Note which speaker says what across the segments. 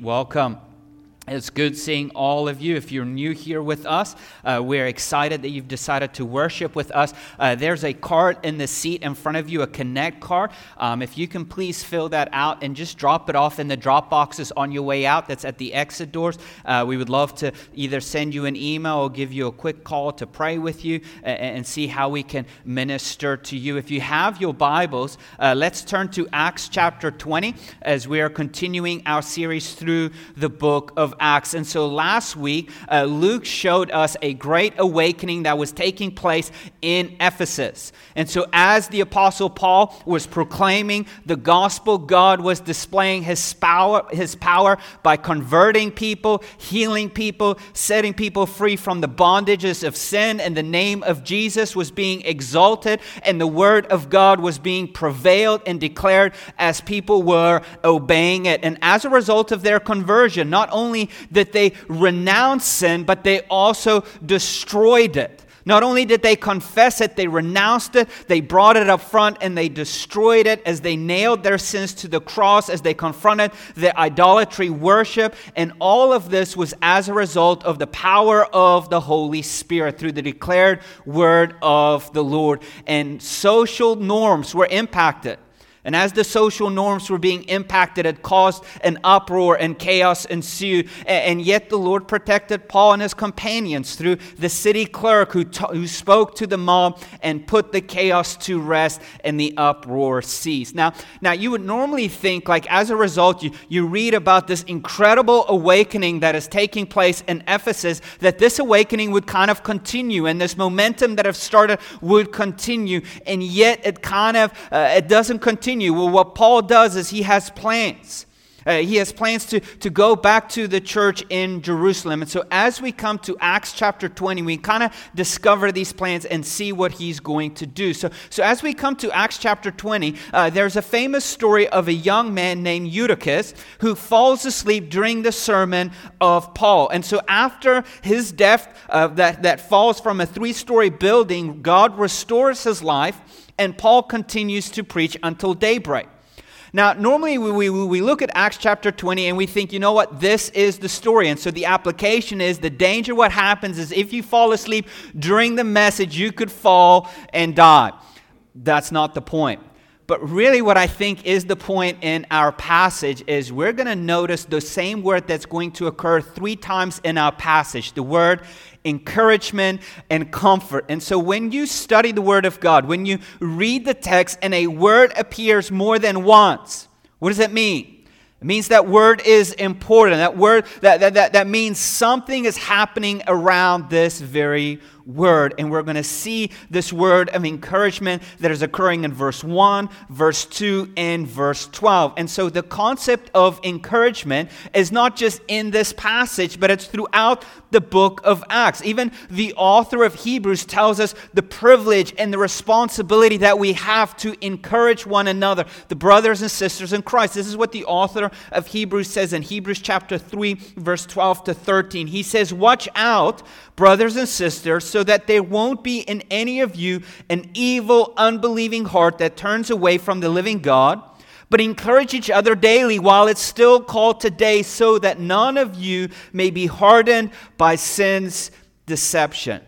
Speaker 1: Welcome. It's good seeing all of you. If you're new here with us, uh, we're excited that you've decided to worship with us. Uh, there's a card in the seat in front of you, a Connect card. Um, if you can please fill that out and just drop it off in the drop boxes on your way out, that's at the exit doors. Uh, we would love to either send you an email or give you a quick call to pray with you and, and see how we can minister to you. If you have your Bibles, uh, let's turn to Acts chapter 20 as we are continuing our series through the book of Acts. And so last week, uh, Luke showed us a great awakening that was taking place in Ephesus. And so, as the Apostle Paul was proclaiming the gospel, God was displaying his power, his power by converting people, healing people, setting people free from the bondages of sin. And the name of Jesus was being exalted, and the word of God was being prevailed and declared as people were obeying it. And as a result of their conversion, not only that they renounced sin, but they also destroyed it. Not only did they confess it, they renounced it, they brought it up front, and they destroyed it as they nailed their sins to the cross, as they confronted their idolatry worship. And all of this was as a result of the power of the Holy Spirit through the declared word of the Lord. And social norms were impacted. And as the social norms were being impacted, it caused an uproar and chaos ensued. And yet the Lord protected Paul and his companions through the city clerk who, t- who spoke to the mob and put the chaos to rest and the uproar ceased. Now, now you would normally think, like, as a result, you, you read about this incredible awakening that is taking place in Ephesus, that this awakening would kind of continue and this momentum that have started would continue. And yet it kind of, uh, it doesn't continue continue. Well, what Paul does is he has plans. Uh, he has plans to, to go back to the church in Jerusalem. And so, as we come to Acts chapter 20, we kind of discover these plans and see what he's going to do. So, so as we come to Acts chapter 20, uh, there's a famous story of a young man named Eutychus who falls asleep during the sermon of Paul. And so, after his death, uh, that, that falls from a three story building, God restores his life and Paul continues to preach until daybreak. Now, normally we, we, we, look at Acts chapter 20 and we think, you know what, this is the story. And so the application is the danger, what happens is if you fall asleep during the message, you could fall and die. That's not the point. But really, what I think is the point in our passage is we're going to notice the same word that's going to occur three times in our passage the word encouragement and comfort. And so, when you study the word of God, when you read the text and a word appears more than once, what does that mean? It means that word is important. That word that, that, that, that means something is happening around this very word. And we're going to see this word of encouragement that is occurring in verse 1, verse 2, and verse 12. And so the concept of encouragement is not just in this passage, but it's throughout the book of Acts. Even the author of Hebrews tells us the privilege and the responsibility that we have to encourage one another, the brothers and sisters in Christ. This is what the author of Hebrews says in Hebrews chapter 3, verse 12 to 13. He says, Watch out, brothers and sisters, so that there won't be in any of you an evil, unbelieving heart that turns away from the living God. But encourage each other daily while it's still called today, so that none of you may be hardened by sin's deception.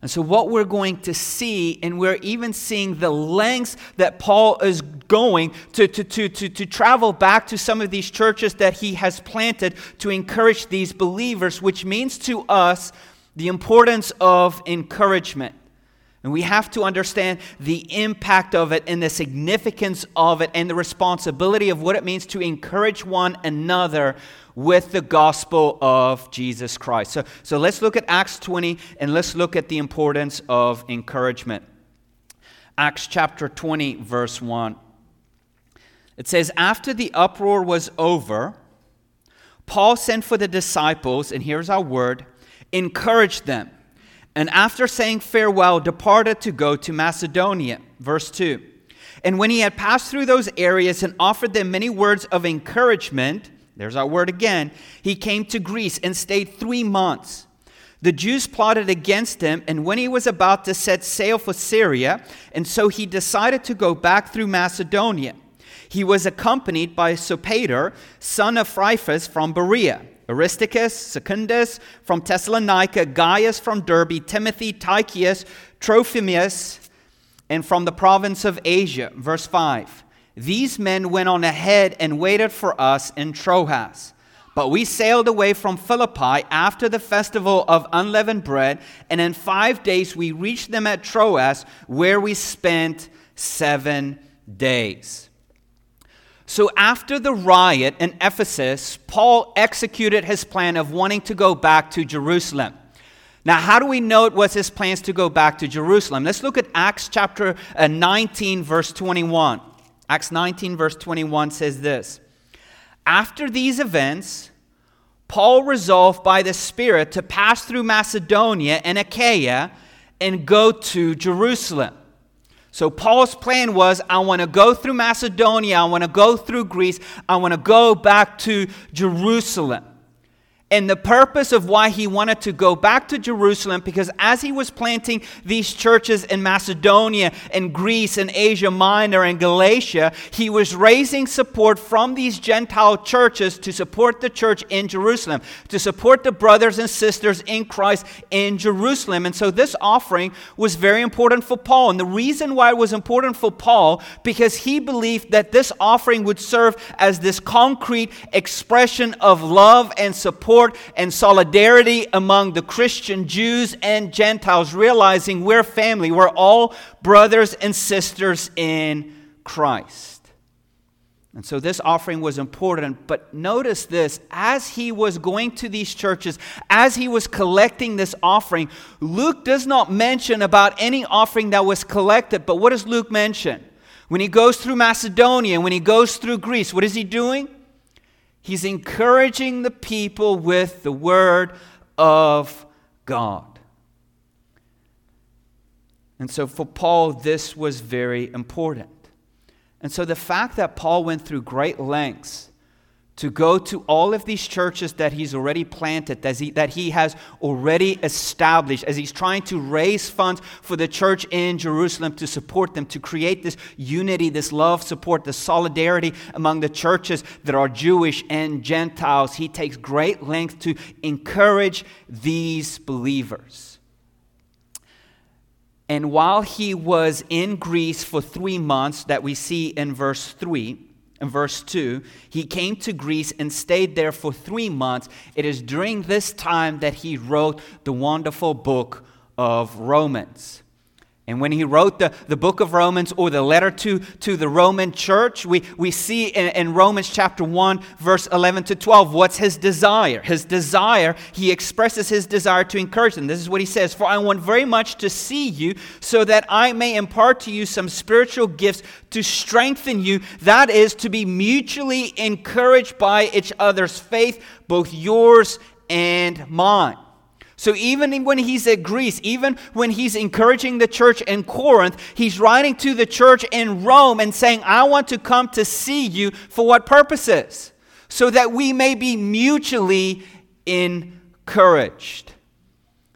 Speaker 1: And so, what we're going to see, and we're even seeing the lengths that Paul is going to, to, to, to, to travel back to some of these churches that he has planted to encourage these believers, which means to us the importance of encouragement. And we have to understand the impact of it and the significance of it and the responsibility of what it means to encourage one another with the gospel of Jesus Christ. So, so let's look at Acts 20 and let's look at the importance of encouragement. Acts chapter 20, verse 1. It says, After the uproar was over, Paul sent for the disciples, and here's our word, encouraged them, and after saying farewell, departed to go to Macedonia. Verse 2. And when he had passed through those areas and offered them many words of encouragement, there's our word again. He came to Greece and stayed three months. The Jews plotted against him, and when he was about to set sail for Syria, and so he decided to go back through Macedonia. He was accompanied by Sopater, son of Tryphus from Berea, Aristarchus, Secundus from Thessalonica, Gaius from Derbe, Timothy, Tychicus, Trophimus, and from the province of Asia. Verse 5 These men went on ahead and waited for us in Troas. But we sailed away from Philippi after the festival of unleavened bread, and in five days we reached them at Troas, where we spent seven days. So, after the riot in Ephesus, Paul executed his plan of wanting to go back to Jerusalem. Now, how do we know it was his plans to go back to Jerusalem? Let's look at Acts chapter uh, 19, verse 21. Acts 19, verse 21 says this After these events, Paul resolved by the Spirit to pass through Macedonia and Achaia and go to Jerusalem. So, Paul's plan was I want to go through Macedonia, I want to go through Greece, I want to go back to Jerusalem. And the purpose of why he wanted to go back to Jerusalem, because as he was planting these churches in Macedonia and Greece and Asia Minor and Galatia, he was raising support from these Gentile churches to support the church in Jerusalem, to support the brothers and sisters in Christ in Jerusalem. And so this offering was very important for Paul. And the reason why it was important for Paul, because he believed that this offering would serve as this concrete expression of love and support and solidarity among the Christian Jews and Gentiles, realizing we're family, we're all brothers and sisters in Christ. And so this offering was important. But notice this as he was going to these churches, as he was collecting this offering, Luke does not mention about any offering that was collected. But what does Luke mention? When he goes through Macedonia, when he goes through Greece, what is he doing? He's encouraging the people with the word of God. And so for Paul, this was very important. And so the fact that Paul went through great lengths to go to all of these churches that he's already planted, that he, that he has already established, as he's trying to raise funds for the church in Jerusalem to support them, to create this unity, this love, support, the solidarity among the churches that are Jewish and Gentiles. He takes great length to encourage these believers. And while he was in Greece for three months, that we see in verse 3, in verse 2, he came to Greece and stayed there for three months. It is during this time that he wrote the wonderful book of Romans. And when he wrote the, the book of Romans or the letter to, to the Roman church, we, we see in, in Romans chapter 1, verse 11 to 12, what's his desire? His desire, he expresses his desire to encourage them. This is what he says For I want very much to see you, so that I may impart to you some spiritual gifts to strengthen you. That is, to be mutually encouraged by each other's faith, both yours and mine. So even when he's at Greece, even when he's encouraging the church in Corinth, he's writing to the church in Rome and saying, I want to come to see you for what purposes? So that we may be mutually encouraged.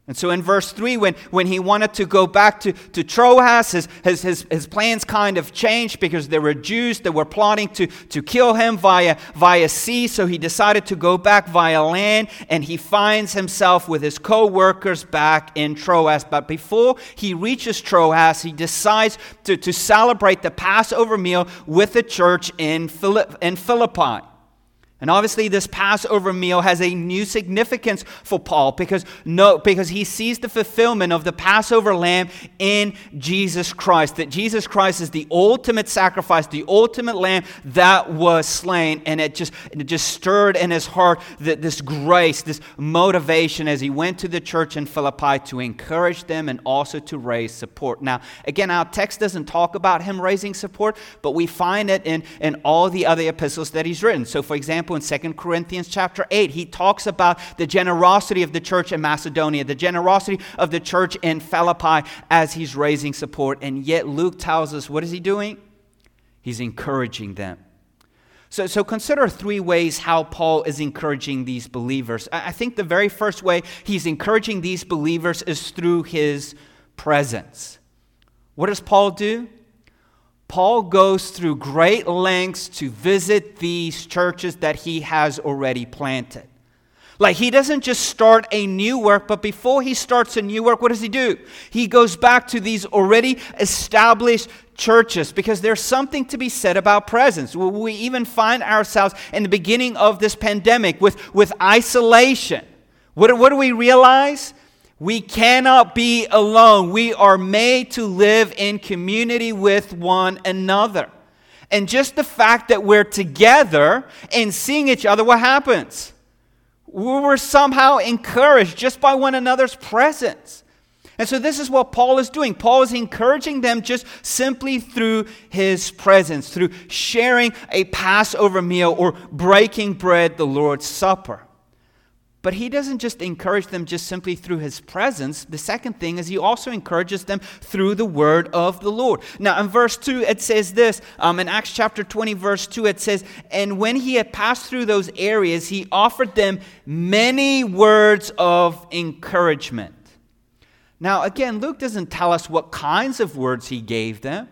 Speaker 1: And so in verse 3, when, when he wanted to go back to, to Troas, his, his, his, his plans kind of changed because there were Jews that were plotting to, to kill him via, via sea. So he decided to go back via land, and he finds himself with his co workers back in Troas. But before he reaches Troas, he decides to, to celebrate the Passover meal with the church in, Philipp, in Philippi. And obviously, this Passover meal has a new significance for Paul because, no, because he sees the fulfillment of the Passover lamb in Jesus Christ. That Jesus Christ is the ultimate sacrifice, the ultimate lamb that was slain. And it just, it just stirred in his heart that this grace, this motivation as he went to the church in Philippi to encourage them and also to raise support. Now, again, our text doesn't talk about him raising support, but we find it in, in all the other epistles that he's written. So, for example, example, in 2 Corinthians chapter 8, he talks about the generosity of the church in Macedonia, the generosity of the church in Philippi as he's raising support. And yet, Luke tells us what is he doing? He's encouraging them. So, so consider three ways how Paul is encouraging these believers. I think the very first way he's encouraging these believers is through his presence. What does Paul do? Paul goes through great lengths to visit these churches that he has already planted. Like he doesn't just start a new work, but before he starts a new work, what does he do? He goes back to these already established churches because there's something to be said about presence. We even find ourselves in the beginning of this pandemic with, with isolation. What, what do we realize? We cannot be alone. We are made to live in community with one another. And just the fact that we're together and seeing each other, what happens? We're somehow encouraged just by one another's presence. And so, this is what Paul is doing. Paul is encouraging them just simply through his presence, through sharing a Passover meal or breaking bread, the Lord's Supper. But he doesn't just encourage them just simply through his presence. The second thing is he also encourages them through the word of the Lord. Now, in verse 2, it says this um, in Acts chapter 20, verse 2, it says, And when he had passed through those areas, he offered them many words of encouragement. Now, again, Luke doesn't tell us what kinds of words he gave them,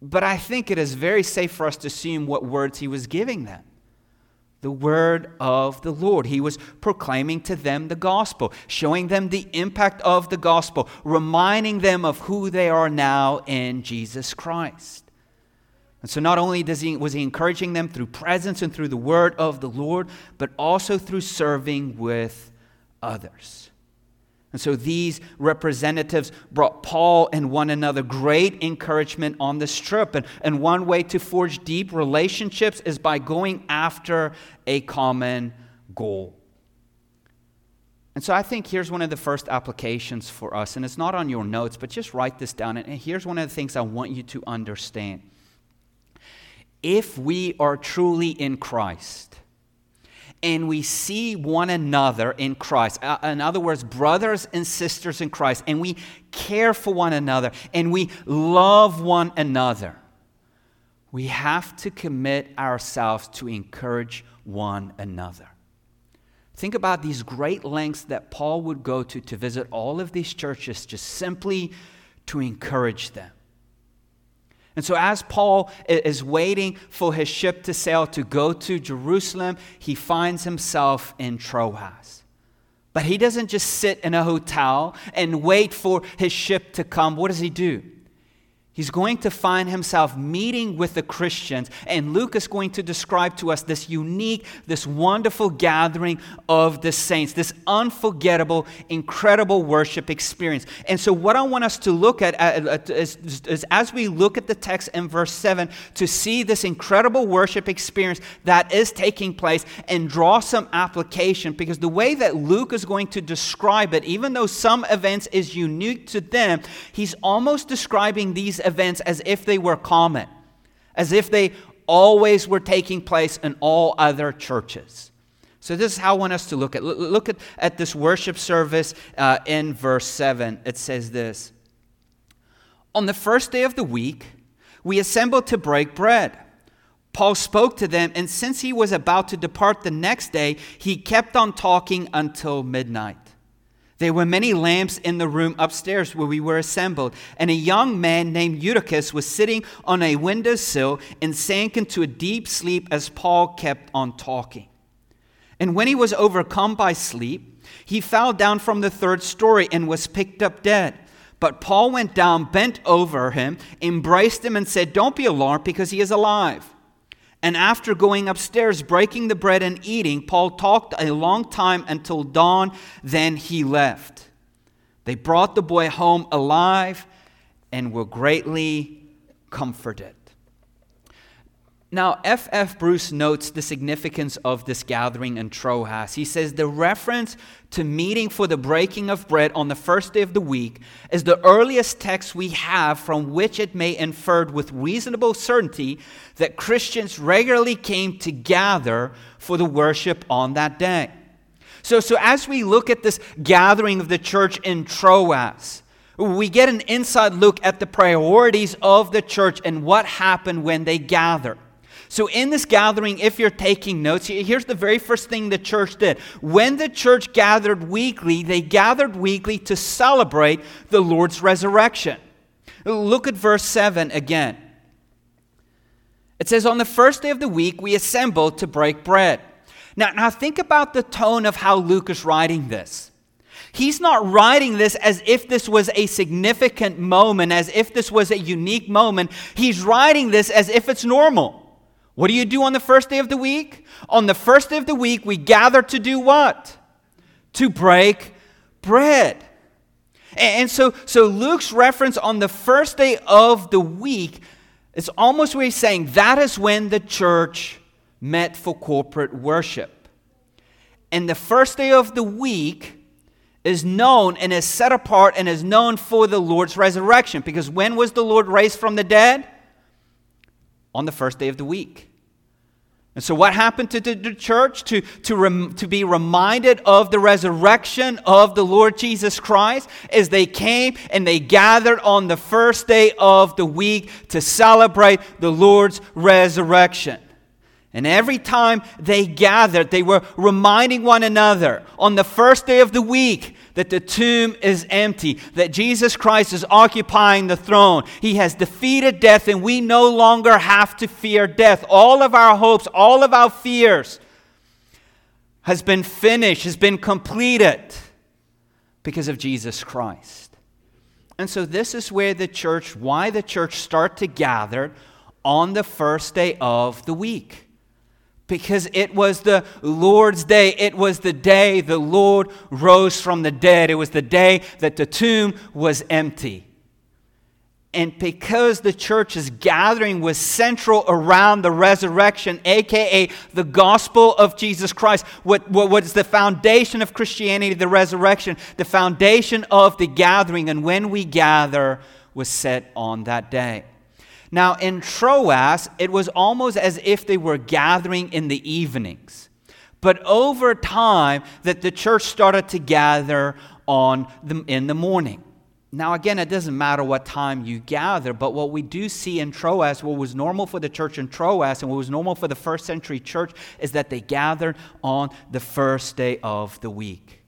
Speaker 1: but I think it is very safe for us to assume what words he was giving them the word of the Lord. He was proclaiming to them the gospel, showing them the impact of the gospel, reminding them of who they are now in Jesus Christ. And so, not only does he, was he encouraging them through presence and through the word of the Lord, but also through serving with others. And so these representatives brought Paul and one another great encouragement on this trip. And, and one way to forge deep relationships is by going after a common goal. And so I think here's one of the first applications for us. And it's not on your notes, but just write this down. And here's one of the things I want you to understand. If we are truly in Christ, and we see one another in Christ. Uh, in other words, brothers and sisters in Christ, and we care for one another and we love one another. We have to commit ourselves to encourage one another. Think about these great lengths that Paul would go to to visit all of these churches just simply to encourage them. And so, as Paul is waiting for his ship to sail to go to Jerusalem, he finds himself in Troas. But he doesn't just sit in a hotel and wait for his ship to come. What does he do? He's going to find himself meeting with the Christians, and Luke is going to describe to us this unique, this wonderful gathering of the saints, this unforgettable, incredible worship experience. And so, what I want us to look at is, is as we look at the text in verse 7 to see this incredible worship experience that is taking place and draw some application, because the way that Luke is going to describe it, even though some events is unique to them, he's almost describing these events as if they were common, as if they always were taking place in all other churches. So, this is how I want us to look at Look at, at this worship service uh, in verse 7. It says this On the first day of the week, we assembled to break bread. Paul spoke to them, and since he was about to depart the next day, he kept on talking until midnight. There were many lamps in the room upstairs where we were assembled, and a young man named Eutychus was sitting on a window sill and sank into a deep sleep as Paul kept on talking. And when he was overcome by sleep, he fell down from the third story and was picked up dead. But Paul went down, bent over him, embraced him, and said, Don't be alarmed because he is alive. And after going upstairs, breaking the bread and eating, Paul talked a long time until dawn. Then he left. They brought the boy home alive and were greatly comforted. Now, F.F. F. Bruce notes the significance of this gathering in Troas. He says the reference to meeting for the breaking of bread on the first day of the week is the earliest text we have from which it may inferred with reasonable certainty that Christians regularly came to gather for the worship on that day. So, so as we look at this gathering of the church in Troas, we get an inside look at the priorities of the church and what happened when they gathered. So, in this gathering, if you're taking notes, here's the very first thing the church did. When the church gathered weekly, they gathered weekly to celebrate the Lord's resurrection. Look at verse 7 again. It says, On the first day of the week, we assembled to break bread. Now, now think about the tone of how Luke is writing this. He's not writing this as if this was a significant moment, as if this was a unique moment. He's writing this as if it's normal. What do you do on the first day of the week? On the first day of the week, we gather to do what? To break bread. And so, so Luke's reference on the first day of the week is almost where he's saying that is when the church met for corporate worship. And the first day of the week is known and is set apart and is known for the Lord's resurrection. Because when was the Lord raised from the dead? On the first day of the week. And so, what happened to the church? To, to, rem, to be reminded of the resurrection of the Lord Jesus Christ is they came and they gathered on the first day of the week to celebrate the Lord's resurrection. And every time they gathered, they were reminding one another on the first day of the week that the tomb is empty, that Jesus Christ is occupying the throne. He has defeated death, and we no longer have to fear death. All of our hopes, all of our fears has been finished, has been completed because of Jesus Christ. And so, this is where the church, why the church start to gather on the first day of the week because it was the Lord's day. It was the day the Lord rose from the dead. It was the day that the tomb was empty. And because the church's gathering was central around the resurrection, aka the gospel of Jesus Christ, what, what, what is the foundation of Christianity, the resurrection, the foundation of the gathering, and when we gather was set on that day. Now, in Troas, it was almost as if they were gathering in the evenings. But over time, that the church started to gather on the, in the morning. Now, again, it doesn't matter what time you gather, but what we do see in Troas, what was normal for the church in Troas and what was normal for the first century church, is that they gathered on the first day of the week.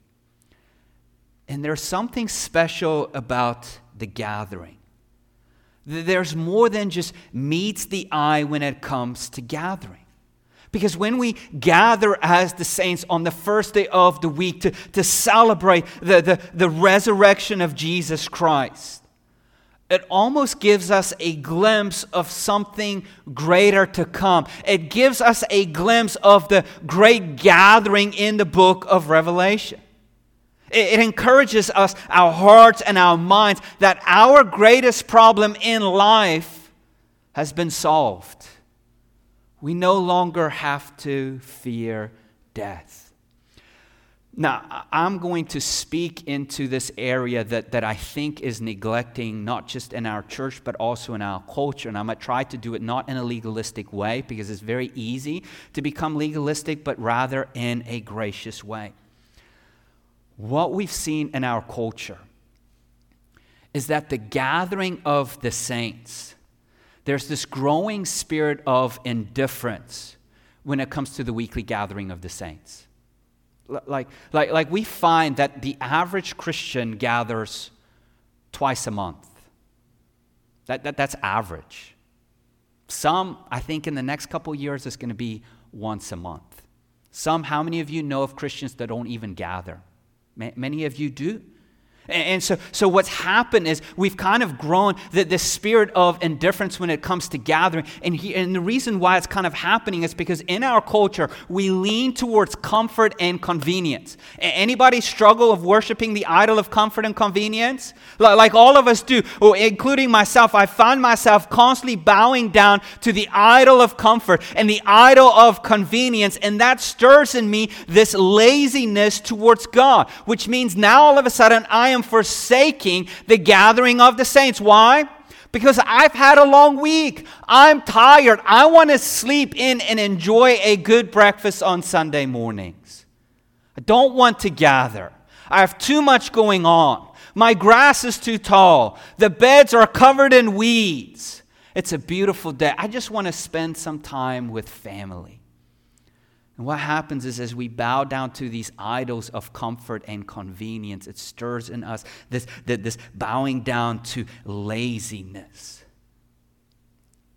Speaker 1: And there's something special about the gathering. There's more than just meets the eye when it comes to gathering. Because when we gather as the saints on the first day of the week to, to celebrate the, the, the resurrection of Jesus Christ, it almost gives us a glimpse of something greater to come. It gives us a glimpse of the great gathering in the book of Revelation. It encourages us, our hearts and our minds, that our greatest problem in life has been solved. We no longer have to fear death. Now, I'm going to speak into this area that, that I think is neglecting not just in our church, but also in our culture. And I'm going to try to do it not in a legalistic way, because it's very easy to become legalistic, but rather in a gracious way what we've seen in our culture is that the gathering of the saints, there's this growing spirit of indifference when it comes to the weekly gathering of the saints. Like, like, like we find that the average Christian gathers twice a month. That, that, that's average. Some, I think, in the next couple years, is going to be once a month. Some, how many of you know of Christians that don't even gather? Many of you do. And so, so what's happened is we've kind of grown the, spirit of indifference when it comes to gathering. And, he, and the reason why it's kind of happening is because in our culture, we lean towards comfort and convenience. Anybody struggle of worshiping the idol of comfort and convenience? Like all of us do, including myself, I find myself constantly bowing down to the idol of comfort and the idol of convenience. And that stirs in me this laziness towards God, which means now all of a sudden I am forsaking the gathering of the saints. Why? Because I've had a long week. I'm tired. I want to sleep in and enjoy a good breakfast on Sunday mornings. I don't want to gather. I have too much going on. My grass is too tall. The beds are covered in weeds. It's a beautiful day. I just want to spend some time with family. And what happens is, as we bow down to these idols of comfort and convenience, it stirs in us this, this bowing down to laziness.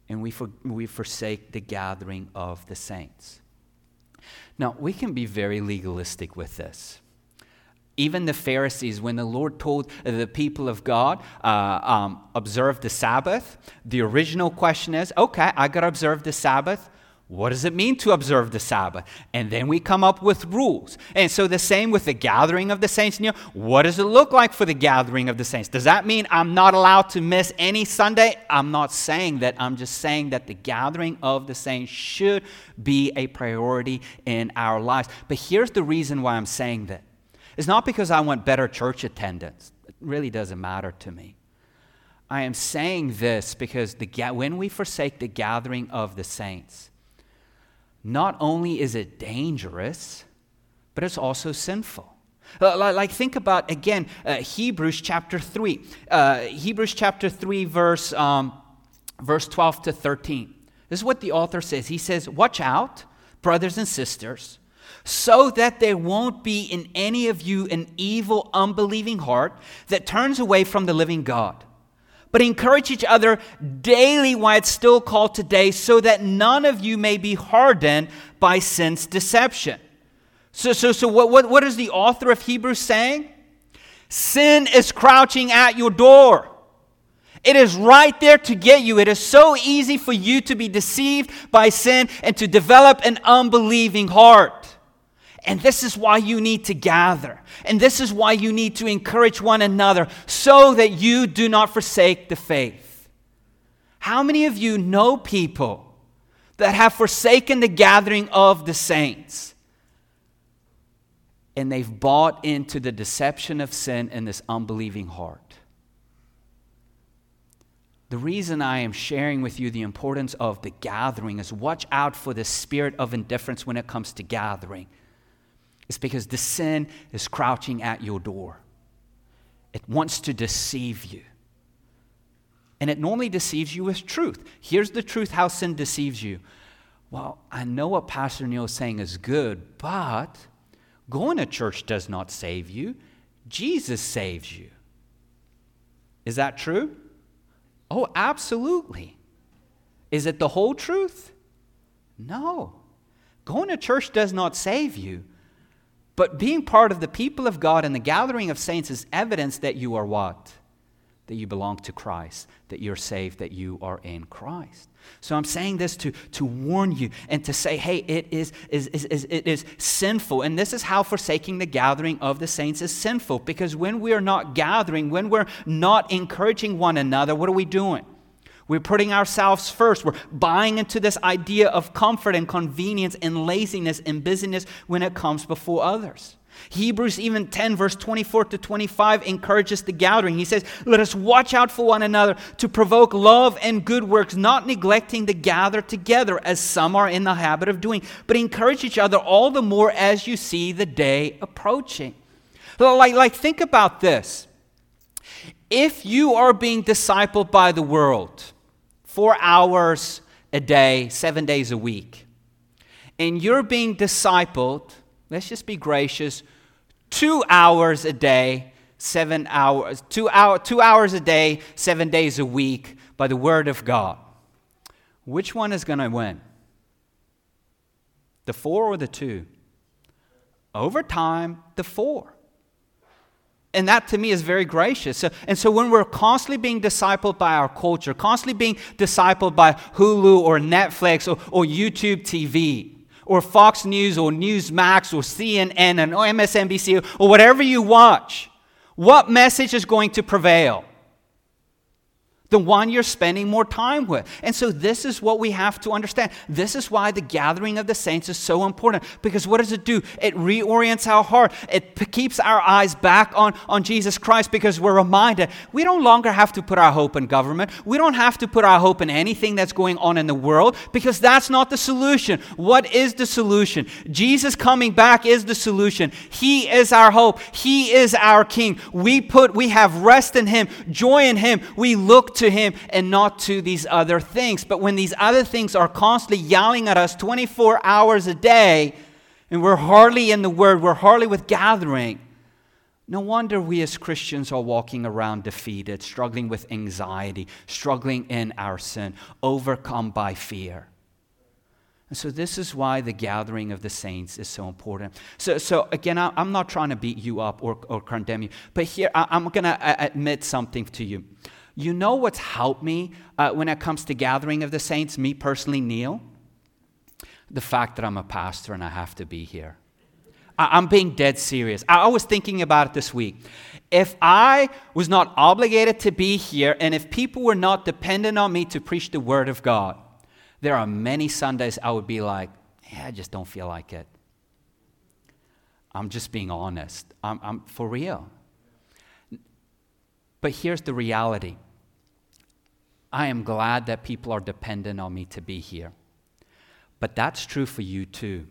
Speaker 1: and we, for, we forsake the gathering of the saints. Now, we can be very legalistic with this. Even the Pharisees, when the Lord told the people of God, uh, um, observe the Sabbath, the original question is okay, I got to observe the Sabbath. What does it mean to observe the Sabbath? And then we come up with rules. And so the same with the gathering of the saints. You know, what does it look like for the gathering of the saints? Does that mean I'm not allowed to miss any Sunday? I'm not saying that. I'm just saying that the gathering of the saints should be a priority in our lives. But here's the reason why I'm saying that. It's not because I want better church attendance. It really doesn't matter to me. I am saying this because the, when we forsake the gathering of the saints, not only is it dangerous, but it's also sinful. Uh, like, think about, again, uh, Hebrews chapter 3. Uh, Hebrews chapter 3, verse, um, verse 12 to 13. This is what the author says. He says, Watch out, brothers and sisters, so that there won't be in any of you an evil, unbelieving heart that turns away from the living God but encourage each other daily while it's still called today, so that none of you may be hardened by sin's deception. So, so, so what, what, what is the author of Hebrews saying? Sin is crouching at your door. It is right there to get you. It is so easy for you to be deceived by sin and to develop an unbelieving heart. And this is why you need to gather. And this is why you need to encourage one another so that you do not forsake the faith. How many of you know people that have forsaken the gathering of the saints? And they've bought into the deception of sin in this unbelieving heart. The reason I am sharing with you the importance of the gathering is watch out for the spirit of indifference when it comes to gathering. It's because the sin is crouching at your door. It wants to deceive you. And it normally deceives you with truth. Here's the truth how sin deceives you. Well, I know what Pastor Neil is saying is good, but going to church does not save you. Jesus saves you. Is that true? Oh, absolutely. Is it the whole truth? No. Going to church does not save you. But being part of the people of God and the gathering of saints is evidence that you are what? That you belong to Christ, that you're saved, that you are in Christ. So I'm saying this to, to warn you and to say, hey, it is, is, is, is, it is sinful. And this is how forsaking the gathering of the saints is sinful. Because when we are not gathering, when we're not encouraging one another, what are we doing? We're putting ourselves first. We're buying into this idea of comfort and convenience and laziness and busyness when it comes before others. Hebrews even 10, verse 24 to 25, encourages the gathering. He says, Let us watch out for one another to provoke love and good works, not neglecting to gather together as some are in the habit of doing, but encourage each other all the more as you see the day approaching. Like, like think about this. If you are being discipled by the world, four hours a day, seven days a week, and you're being discipled, let's just be gracious, two hours a day, seven hours, two, hour, two hours a day, seven days a week by the Word of God, which one is going to win? The four or the two? Over time, the four. And that to me is very gracious. So, and so when we're constantly being discipled by our culture, constantly being discipled by Hulu or Netflix or, or YouTube TV, or Fox News or Newsmax or CNN and MSNBC or whatever you watch, what message is going to prevail? The one you're spending more time with. And so, this is what we have to understand. This is why the gathering of the saints is so important because what does it do? It reorients our heart, it p- keeps our eyes back on, on Jesus Christ because we're reminded we no longer have to put our hope in government. We don't have to put our hope in anything that's going on in the world because that's not the solution. What is the solution? Jesus coming back is the solution. He is our hope, He is our King. We put, we have rest in Him, joy in Him. We look to to Him and not to these other things. But when these other things are constantly yelling at us 24 hours a day, and we're hardly in the Word, we're hardly with gathering, No wonder we as Christians are walking around defeated, struggling with anxiety, struggling in our sin, overcome by fear. And so, this is why the gathering of the saints is so important. So, so again, I, am not trying to beat you up or, or condemn you, but here I, am going to uh, admit something to you. You know what's helped me uh, when it comes to gathering of the saints, me personally, Neil? The fact that I'm a pastor and I have to be here. I, I'm being dead serious. I was thinking about it this week. If I was not obligated to be here and if people were not dependent on me to preach the word of God, there are many Sundays I would be like, yeah, I just don't feel like it. I'm just being honest. I'm, I'm for real. But here's the reality I am glad that people are dependent on me to be here. But that's true for you too.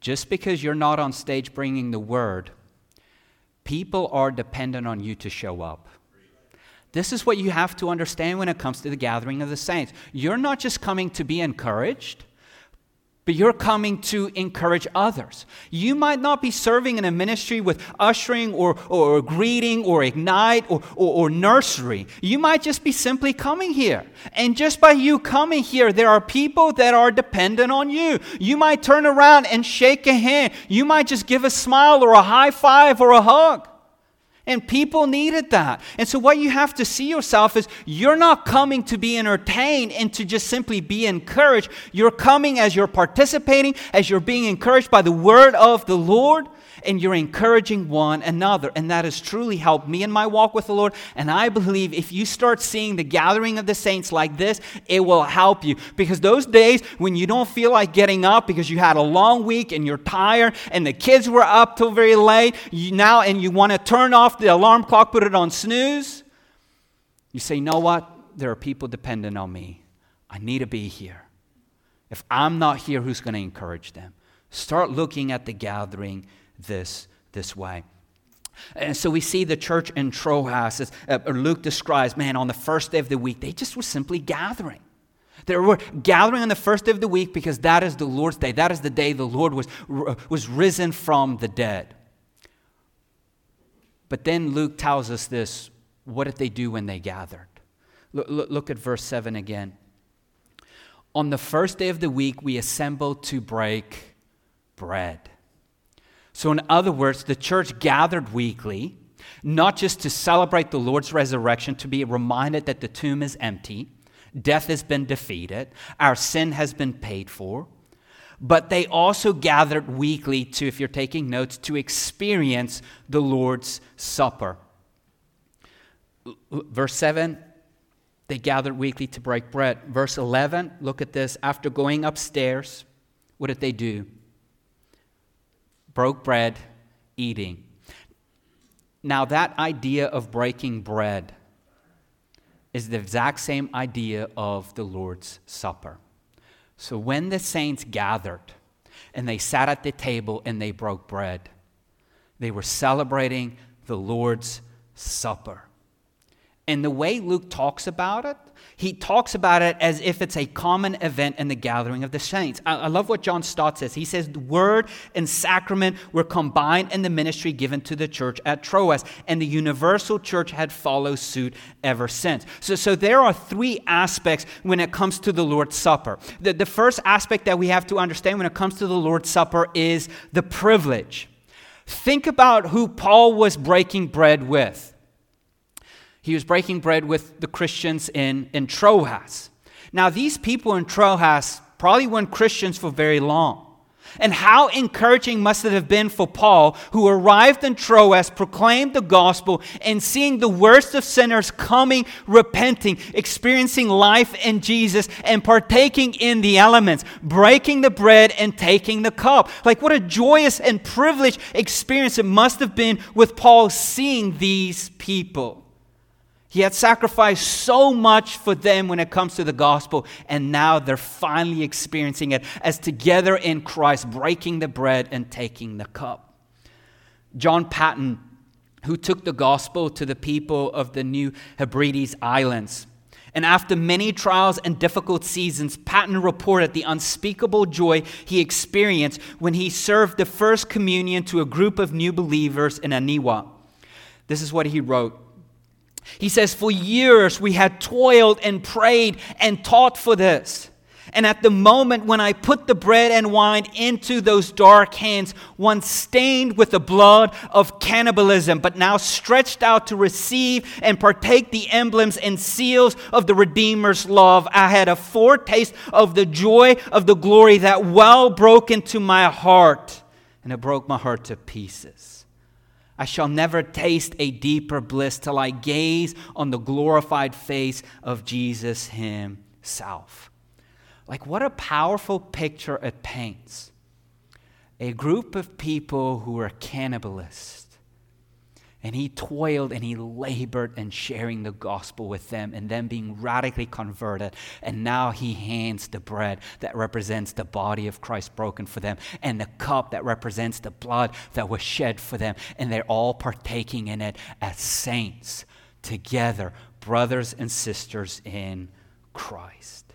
Speaker 1: Just because you're not on stage bringing the word, people are dependent on you to show up. This is what you have to understand when it comes to the gathering of the saints. You're not just coming to be encouraged, but you're coming to encourage others. You might not be serving in a ministry with ushering or, or, greeting or ignite or, or, or, nursery. You might just be simply coming here. And just by you coming here, there are people that are dependent on you. You might turn around and shake a hand. You might just give a smile or a high five or a hug. And people needed that. And so, what you have to see yourself is you're not coming to be entertained and to just simply be encouraged. You're coming as you're participating, as you're being encouraged by the word of the Lord and you're encouraging one another. And that has truly helped me in my walk with the Lord. And I believe if you start seeing the gathering of the saints like this, it will help you. Because those days when you don't feel like getting up because you had a long week and you're tired and the kids were up till very late, you now and you want to turn off the alarm clock, put it on snooze, you say, you know what? There are people dependent on me. I need to be here. If I'm not here, who's going to encourage them? Start looking at the gathering this, this way. And so we see the church in Troas, as uh, Luke describes, man, on the first day of the week, they just were simply gathering. They were gathering on the first day of the week because that is the Lord's day. That is the day the Lord was, was risen from the dead. But then Luke tells us this what did they do when they gathered? Look, look at verse 7 again. On the first day of the week, we assembled to break bread. So, in other words, the church gathered weekly, not just to celebrate the Lord's resurrection, to be reminded that the tomb is empty, death has been defeated, our sin has been paid for, but they also gathered weekly to, if you're taking notes, to experience the Lord's Supper. Verse 7, they gathered weekly to break bread. Verse 11, look at this. After going upstairs, what did they do? Broke bread, eating. Now, that idea of breaking bread is the exact same idea of the Lord's Supper. So, when the saints gathered and they sat at the table and they broke bread, they were celebrating the Lord's Supper. And the way Luke talks about it, he talks about it as if it's a common event in the gathering of the saints. I, I, love what John Stott says. He says, the word and sacrament were combined in the ministry given to the church at Troas, and the universal church had followed suit ever since. So, so there are three aspects when it comes to the Lord's Supper. The, the first aspect that we have to understand when it comes to the Lord's Supper is the privilege. Think about who Paul was breaking bread with. He was breaking bread with the Christians in, in Troas. Now, these people in Troas probably weren't Christians for very long. And how encouraging must it have been for Paul, who arrived in Troas, proclaimed the gospel, and seeing the worst of sinners coming, repenting, experiencing life in Jesus, and partaking in the elements, breaking the bread and taking the cup. Like, what a joyous and privileged experience it must have been with Paul seeing these people. He had sacrificed so much for them when it comes to the gospel, and now they're finally experiencing it as together in Christ, breaking the bread and taking the cup. John Paton, who took the gospel to the people of the New Hebrides Islands, and after many trials and difficult seasons, Paton reported the unspeakable joy he experienced when he served the first communion to a group of new believers in Aniwa. This is what he wrote. He says, For years we had toiled and prayed and taught for this. And at the moment when I put the bread and wine into those dark hands, once stained with the blood of cannibalism, but now stretched out to receive and partake the emblems and seals of the Redeemer's love, I had a foretaste of the joy of the glory that well broke into my heart, and it broke my heart to pieces. I shall never taste a deeper bliss till I gaze on the glorified face of Jesus Himself. Like, what a powerful picture it paints. A group of people who were cannibalists. And he toiled and he labored in sharing the gospel with them and them being radically converted. And now he hands the bread that represents the body of Christ broken for them and the cup that represents the blood that was shed for them. And they're all partaking in it as saints together, brothers and sisters in Christ.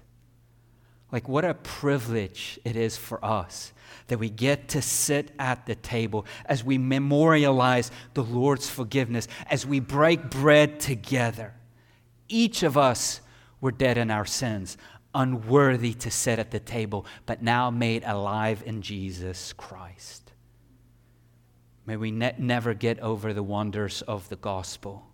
Speaker 1: Like, what a privilege it is for us that we get to sit at the table as we memorialize the Lord's forgiveness, as we break bread together. Each of us were dead in our sins, unworthy to sit at the table, but now made alive in Jesus Christ. May we ne- never get over the wonders of the gospel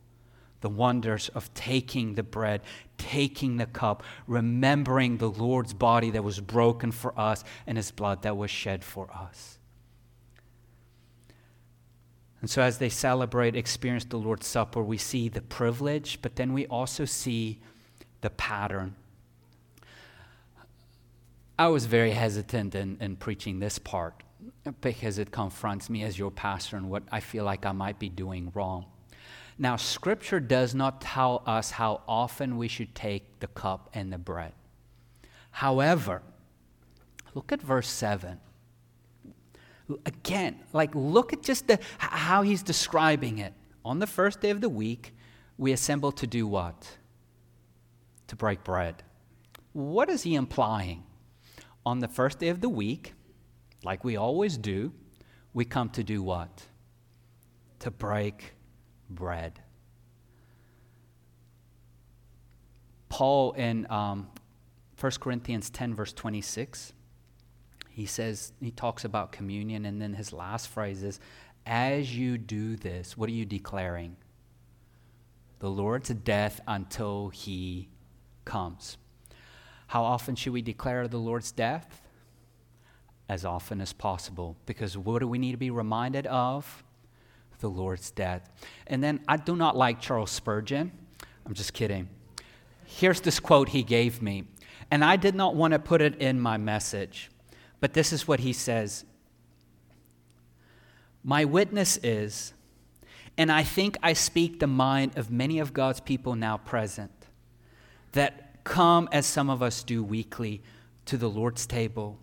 Speaker 1: the wonders of taking the bread, taking the cup, remembering the Lord's body that was broken for us and his blood that was shed for us. And so, as they celebrate, experience the Lord's Supper, we see the privilege, but then we also see the pattern. I was very hesitant in, in preaching this part because it confronts me as your pastor and what I feel like I might be doing wrong. Now, Scripture does not tell us how often we should take the cup and the bread. However, look at verse 7. Again, like look at just the, how he's describing it. On the first day of the week, we assemble to do what? To break bread. What is he implying? On the first day of the week, like we always do, we come to do what? To break bread. Paul in um, 1 Corinthians 10, verse 26, he says, he talks about communion, and then his last phrase is, As you do this, what are you declaring? The Lord's death until he comes. How often should we declare the Lord's death? As often as possible. Because what do we need to be reminded of? The Lord's death. And then I do not like Charles Spurgeon. I'm just kidding. Here's this quote he gave me, and I did not want to put it in my message, but this is what he says My witness is, and I think I speak the mind of many of God's people now present, that come as some of us do weekly to the Lord's table.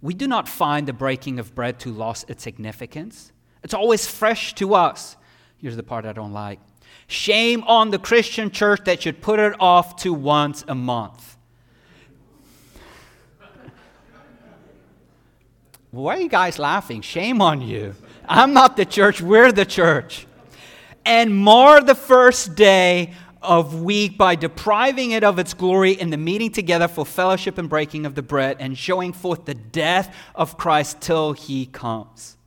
Speaker 1: We do not find the breaking of bread to lose its significance it's always fresh to us. Here's the part I don't like shame on the Christian church that should put it off to once a month. Why are you guys laughing? Shame on you. I'm not the church, we're the church. And mar the first day of week by depriving it of its glory in the meeting together for fellowship and breaking of the bread and showing forth the death of Christ till he comes.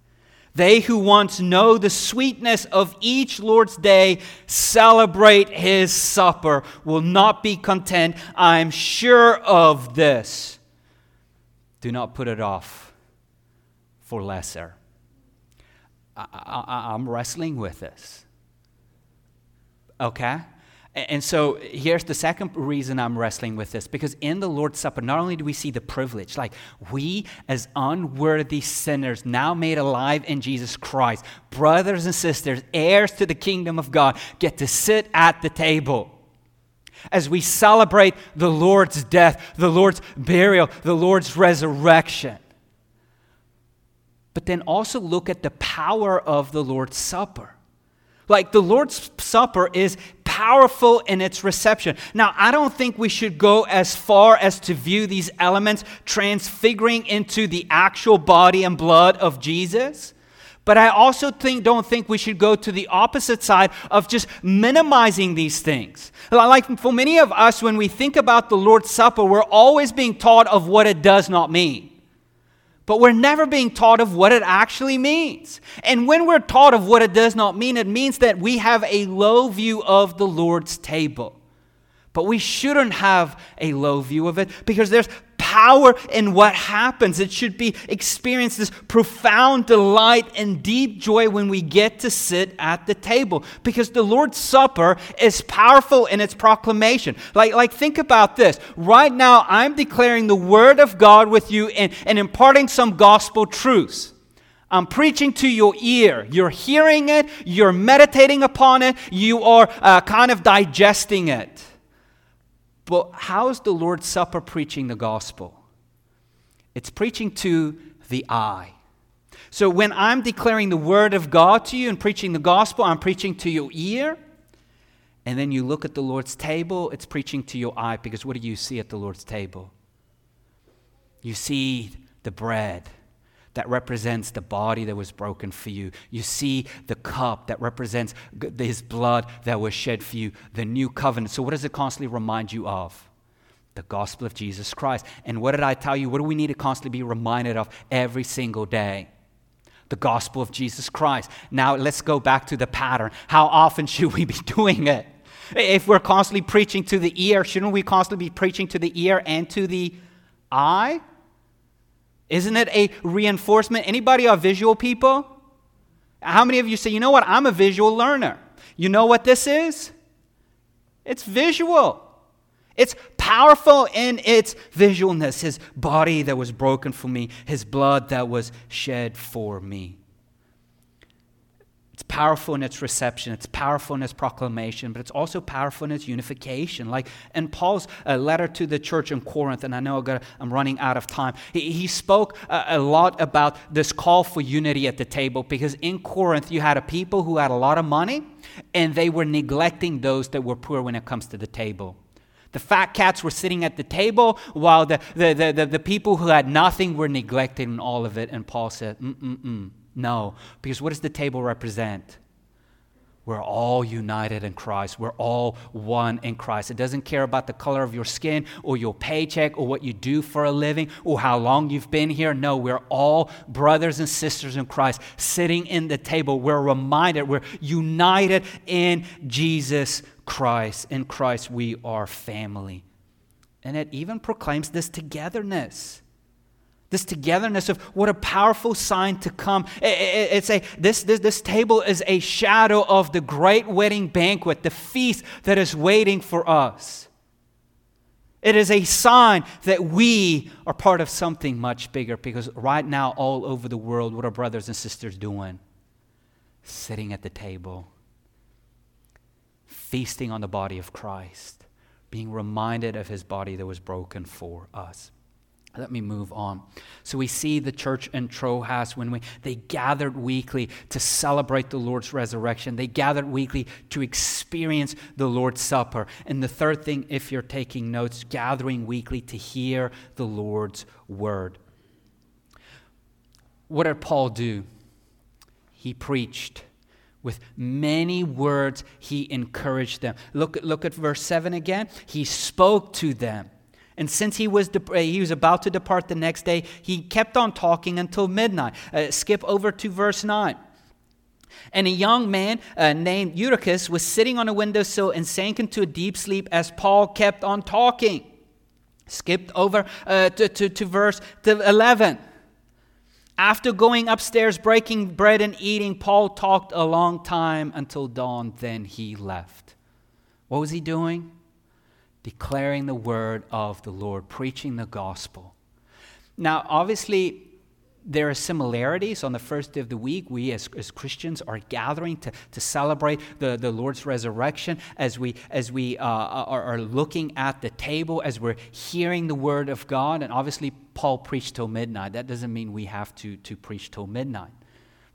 Speaker 1: They who once know the sweetness of each Lord's day celebrate his supper, will not be content. I'm sure of this. Do not put it off for lesser. I, am wrestling with this. Okay? And so here's the second reason I'm wrestling with this because in the Lord's Supper, not only do we see the privilege, like we as unworthy sinners now made alive in Jesus Christ, brothers and sisters, heirs to the kingdom of God, get to sit at the table as we celebrate the Lord's death, the Lord's burial, the Lord's resurrection. But then also look at the power of the Lord's Supper. Like the Lord's Supper is powerful in its reception. Now, I don't think we should go as far as to view these elements transfiguring into the actual body and blood of Jesus. But I also think, don't think we should go to the opposite side of just minimizing these things. Like for many of us, when we think about the Lord's Supper, we're always being taught of what it does not mean. But we're never being taught of what it actually means. And when we're taught of what it does not mean, it means that we have a low view of the Lord's table. But we shouldn't have a low view of it because there's power in what happens. It should be experienced this profound delight and deep joy when we get to sit at the table because the Lord's Supper is powerful in its proclamation. Like, like think about this. Right now, I'm declaring the Word of God with you and, and imparting some gospel truths. I'm preaching to your ear. You're hearing it, you're meditating upon it, you are uh, kind of digesting it. But how is the Lord's Supper preaching the gospel? It's preaching to the eye. So when I'm declaring the word of God to you and preaching the gospel, I'm preaching to your ear. And then you look at the Lord's table, it's preaching to your eye because what do you see at the Lord's table? You see the bread that represents the body that was broken for you. You see the cup that represents his blood that was shed for you, the new covenant. So, what does it constantly remind you of? The gospel of Jesus Christ. And what did I tell you? What do we need to constantly be reminded of every single day? The gospel of Jesus Christ. Now, let's go back to the pattern. How often should we be doing it? If we're constantly preaching to the ear, shouldn't we constantly be preaching to the ear and to the eye? Isn't it a reinforcement? Anybody are visual people? How many of you say, you know what, I'm a visual learner? You know what this is? It's visual. It's powerful in its visualness. His body that was broken for me, his blood that was shed for me. Powerful in its reception, it's powerful in its proclamation, but it's also powerful in its unification. Like in Paul's uh, letter to the church in Corinth, and I know I am running out of time, he, he spoke uh, a lot about this call for unity at the table because in Corinth you had a people who had a lot of money and they were neglecting those that were poor when it comes to the table. The fat cats were sitting at the table while the, the, the, the, the people who had nothing were neglecting all of it. And Paul said, mm, mm, mm. No, because what does the table represent? We're all united in Christ. We're all one in Christ. It doesn't care about the color of your skin or your paycheck or what you do for a living or how long you've been here. No, we're all brothers and sisters in Christ sitting in the table. We're reminded, we're united in Jesus Christ. In Christ, we are family. And it even proclaims this togetherness this togetherness of what a powerful sign to come. It's a, this, this, this table is a shadow of the great wedding banquet, the feast that is waiting for us. It is a sign that we are part of something much bigger because right now, all over the world, what are brothers and sisters doing? Sitting at the table, feasting on the body of Christ, being reminded of his body that was broken for us. Let me move on. So we see the church in Troas when we, they gathered weekly to celebrate the Lord's resurrection. They gathered weekly to experience the Lord's Supper. And the third thing, if you're taking notes, gathering weekly to hear the Lord's word. What did Paul do? He preached. With many words, he encouraged them. Look, look at verse 7 again. He spoke to them and since he was, de- he was about to depart the next day, he kept on talking until midnight. Uh, skip over to verse 9. And a young man uh, named Eutychus was sitting on a windowsill and sank into a deep sleep as Paul kept on talking. Skipped over uh, to, to, to verse 11. After going upstairs, breaking bread and eating, Paul talked a long time until dawn. Then he left. What was he doing? Declaring the word of the Lord, preaching the gospel. Now, obviously, there are similarities. On the first day of the week, we as, as Christians are gathering to, to celebrate the, the Lord's resurrection as we, as we uh, are, are looking at the table, as we're hearing the word of God. And obviously, Paul preached till midnight. That doesn't mean we have to, to preach till midnight.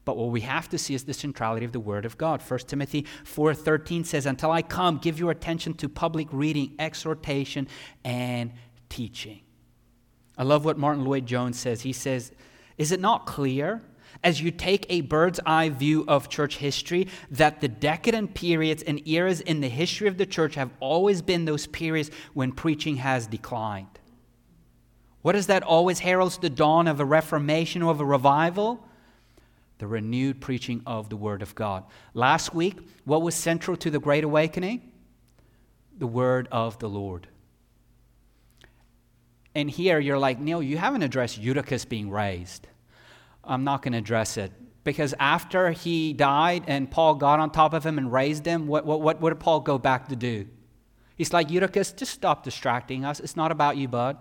Speaker 1: But what we have to see is the centrality of the Word of God. 1 Timothy 4.13 says, Until I come, give your attention to public reading, exhortation, and teaching. I love what Martyn Lloyd-Jones says. He says, Is it not clear as you take a bird's eye view of church history, that the decadent periods and eras in the history of the church have always been those periods when preaching has declined. What is that always heralds the dawn of a reformation or of a revival? The renewed preaching of the Word of God. Last week, what was central to the Great Awakening? The Word of the Lord. And here you're like, Neil, you haven't addressed Eutychus being raised. I'm not going to address it. Because after he died and Paul got on top of him and raised him, what, what, what, what did Paul go back to do? He's like, Eutychus, just stop distracting us. It's not about you, bud.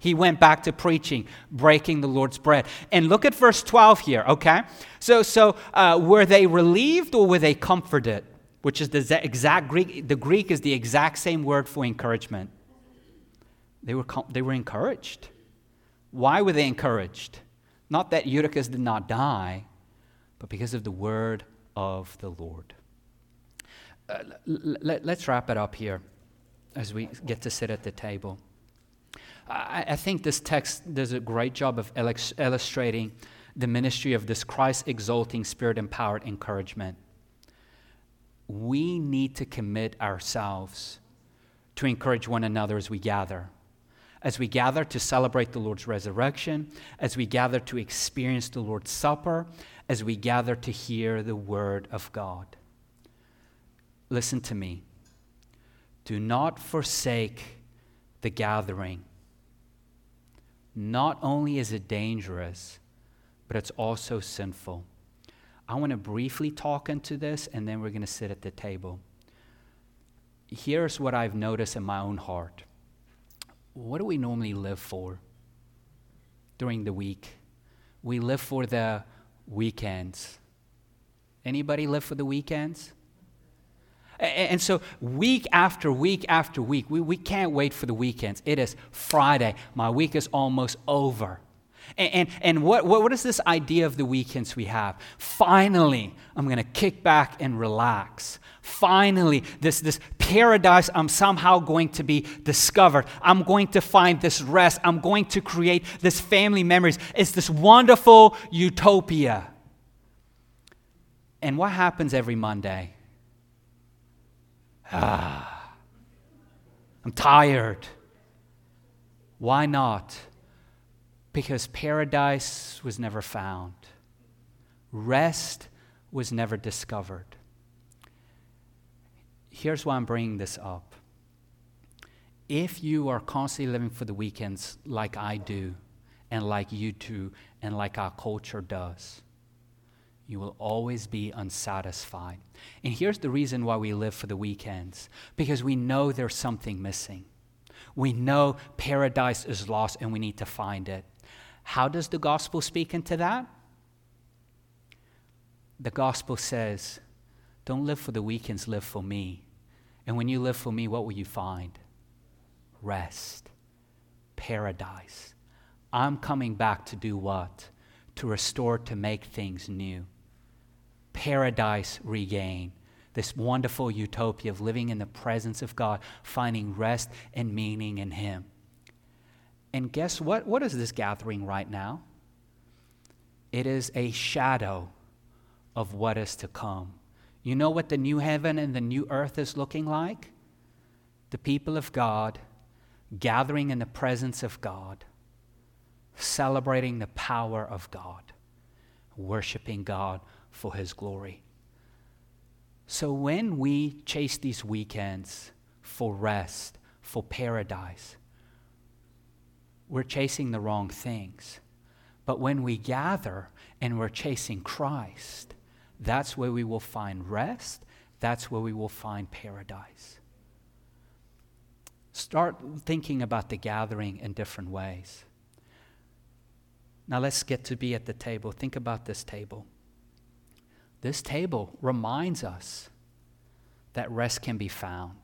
Speaker 1: He went back to preaching, breaking the Lord's bread. And look at verse 12 here, okay? So, so uh, were they relieved or were they comforted? Which is the exact Greek. The Greek is the exact same word for encouragement. They were, they were encouraged. Why were they encouraged? Not that Eutychus did not die, but because of the word of the Lord. Uh, let, us wrap it up here as we get to sit at the table. I, I think this text does a great job of illustrating the ministry of this Christ exalting, spirit empowered encouragement. We need to commit ourselves to encourage one another as we gather as we gather to celebrate the Lord's resurrection, as we gather to experience the Lord's Supper, as we gather to hear the Word of God. Listen to me. Do not forsake the gathering. Not only is it dangerous, but it's also sinful. I want to briefly talk into this, and then we're going to sit at the table. Here's what I've noticed in my own heart what do we normally live for during the week? We live for the weekends. Anybody live for the weekends? And so, week after week after week, we, we can't wait for the weekends. It is Friday. My week is almost over. And, and, and what, what is this idea of the weekends we have? Finally, I'm going to kick back and relax. Finally, this, this paradise I'm somehow going to be discovered. I'm going to find this rest. I'm going to create this family memories. It's this wonderful utopia. And what happens every Monday? Ah, I'm tired. Why not? Because paradise was never found, rest was never discovered. Here's why I'm bringing this up. If you are constantly living for the weekends like I do, and like you do, and like our culture does, you will always be unsatisfied. And here's the reason why we live for the weekends because we know there's something missing. We know paradise is lost and we need to find it. How does the gospel speak into that? The gospel says, Don't live for the weekends, live for me. And when you live for me, what will you find? Rest, paradise. I'm coming back to do what? To restore, to make things new. Paradise regain. This wonderful utopia of living in the presence of God, finding rest and meaning in Him. And guess what? What is this gathering right now? It is a shadow of what is to come. You know what the new heaven and the new earth is looking like? The people of God gathering in the presence of God, celebrating the power of God, worshiping God for His glory. So when we chase these weekends for rest, for paradise, we're chasing the wrong things. But when we gather and we're chasing Christ, that's where we will find rest. That's where we will find paradise. Start thinking about the gathering in different ways. Now let's get to be at the table. Think about this table. This table reminds us that rest can be found.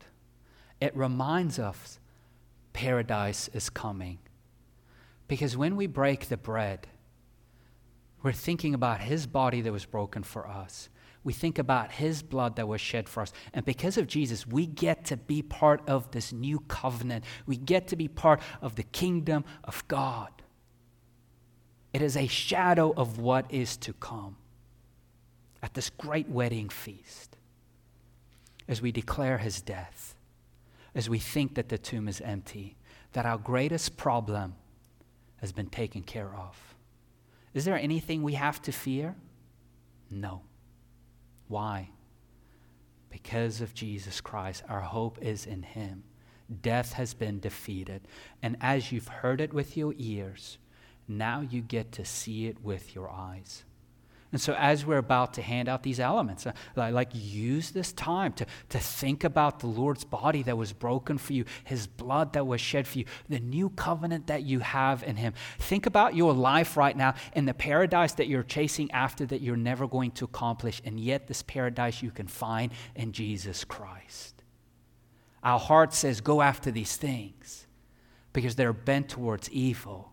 Speaker 1: It reminds us paradise is coming. Because when we break the bread, we're thinking about his body that was broken for us. We think about his blood that was shed for us. And because of Jesus, we get to be part of this new covenant. We get to be part of the kingdom of God. it is a shadow of what is to come at this great wedding feast as we declare his death, as we think that the tomb is empty, that our greatest problem has been taken care of. Is there anything we have to fear? No. Why? Because of Jesus Christ. Our hope is in him. Death has been defeated. And as you've heard it with your ears, now you get to see it with your eyes. And so, as we're about to hand out these elements, uh, like use this time to, to think about the Lord's body that was broken for you, his blood that was shed for you, the new covenant that you have in him. Think about your life right now and the paradise that you're chasing after that you're never going to accomplish, and yet this paradise you can find in Jesus Christ. Our heart says, Go after these things because they're bent towards evil.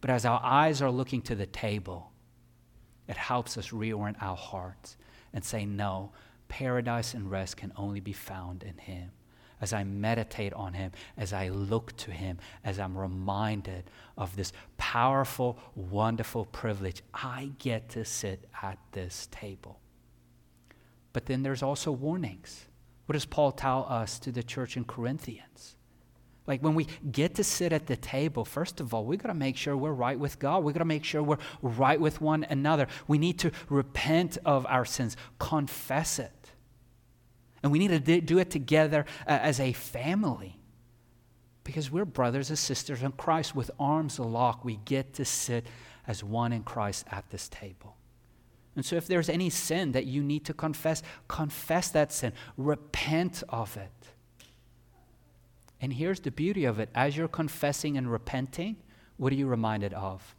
Speaker 1: But as our eyes are looking to the table, it helps us reorient our hearts and say, no, paradise and rest can only be found in Him. As I meditate on Him, as I look to Him, as I'm reminded of this powerful, wonderful privilege, I get to sit at this table. But then there's also warnings. What does Paul tell us to the church in Corinthians? Like when we get to sit at the table, first of all, we got to make sure we're right with God. We got to make sure we're right with one another. We need to repent of our sins, confess it. And we need to do it together uh, as a family. Because we're brothers and sisters in Christ with arms locked. We get to sit as one in Christ at this table. And so if there's any sin that you need to confess, confess that sin. Repent of it. And here's the beauty of it as you're confessing and repenting, what are you reminded of?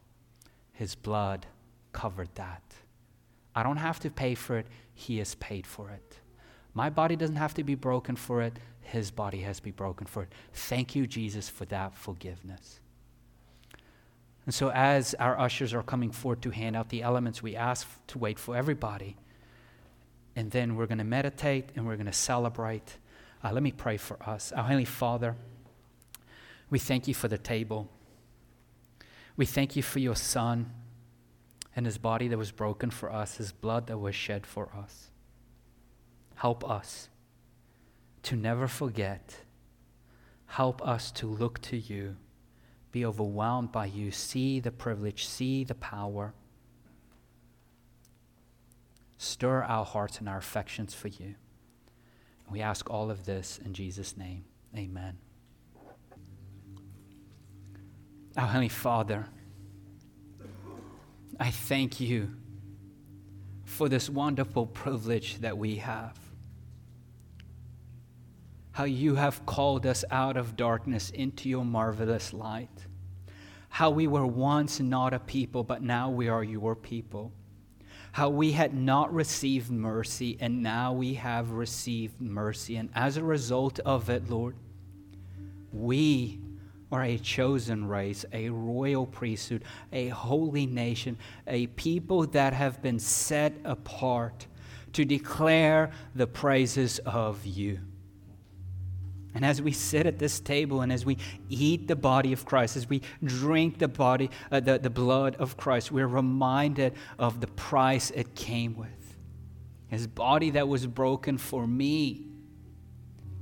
Speaker 1: His blood covered that. I don't have to pay for it, He has paid for it. My body doesn't have to be broken for it, His body has to be broken for it. Thank you, Jesus, for that forgiveness. And so, as our ushers are coming forward to hand out the elements, we ask to wait for everybody. And then we're going to meditate and we're going to celebrate. Uh, let me pray for us. Our Heavenly Father, we thank you for the table. We thank you for your Son and his body that was broken for us, his blood that was shed for us. Help us to never forget. Help us to look to you, be overwhelmed by you, see the privilege, see the power. Stir our hearts and our affections for you. We ask all of this in Jesus' name. Amen. Our Heavenly Father, I thank you for this wonderful privilege that we have. How you have called us out of darkness into your marvelous light. How we were once not a people, but now we are your people how we had not received mercy, and now we have received mercy. And as a result of it, Lord, we are a chosen race, a royal priesthood, a holy nation, a people that have been set apart to declare the praises of you. And as we sit at this table and as we eat the body of Christ, as we drink the body, uh, the, the blood of Christ, we're reminded of the price it came with. His body that was broken for me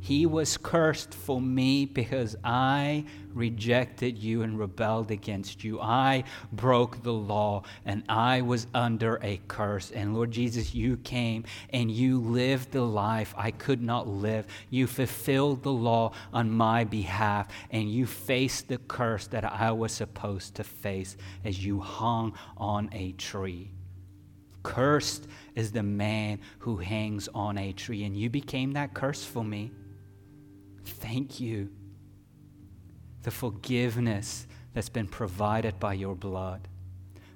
Speaker 1: he was cursed for me because I rejected you and rebelled against you. I broke the law and I was under a curse. And Lord Jesus, you came and you lived the life I could not live. You fulfilled the law on my behalf and you faced the curse that I was supposed to face as you hung on a tree. Cursed is the man who hangs on a tree, and you became that curse for me. Thank you. The forgiveness that's been provided by your blood,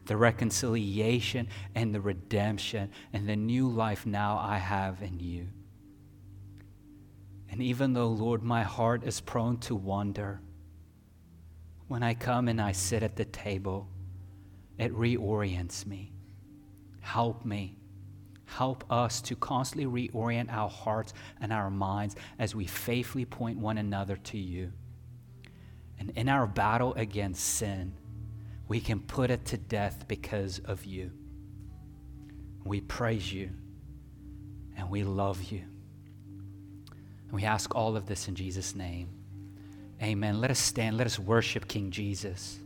Speaker 1: the reconciliation and the redemption, and the new life now I have in you. And even though, Lord, my heart is prone to wander, when I come and I sit at the table, it reorients me. Help me help us to constantly reorient our hearts and our minds as we faithfully point one another to you. And in our battle against sin, we can put it to death because of you. We praise you and we love you. And we ask all of this in Jesus' name. Amen. Let us stand. Let us worship King Jesus.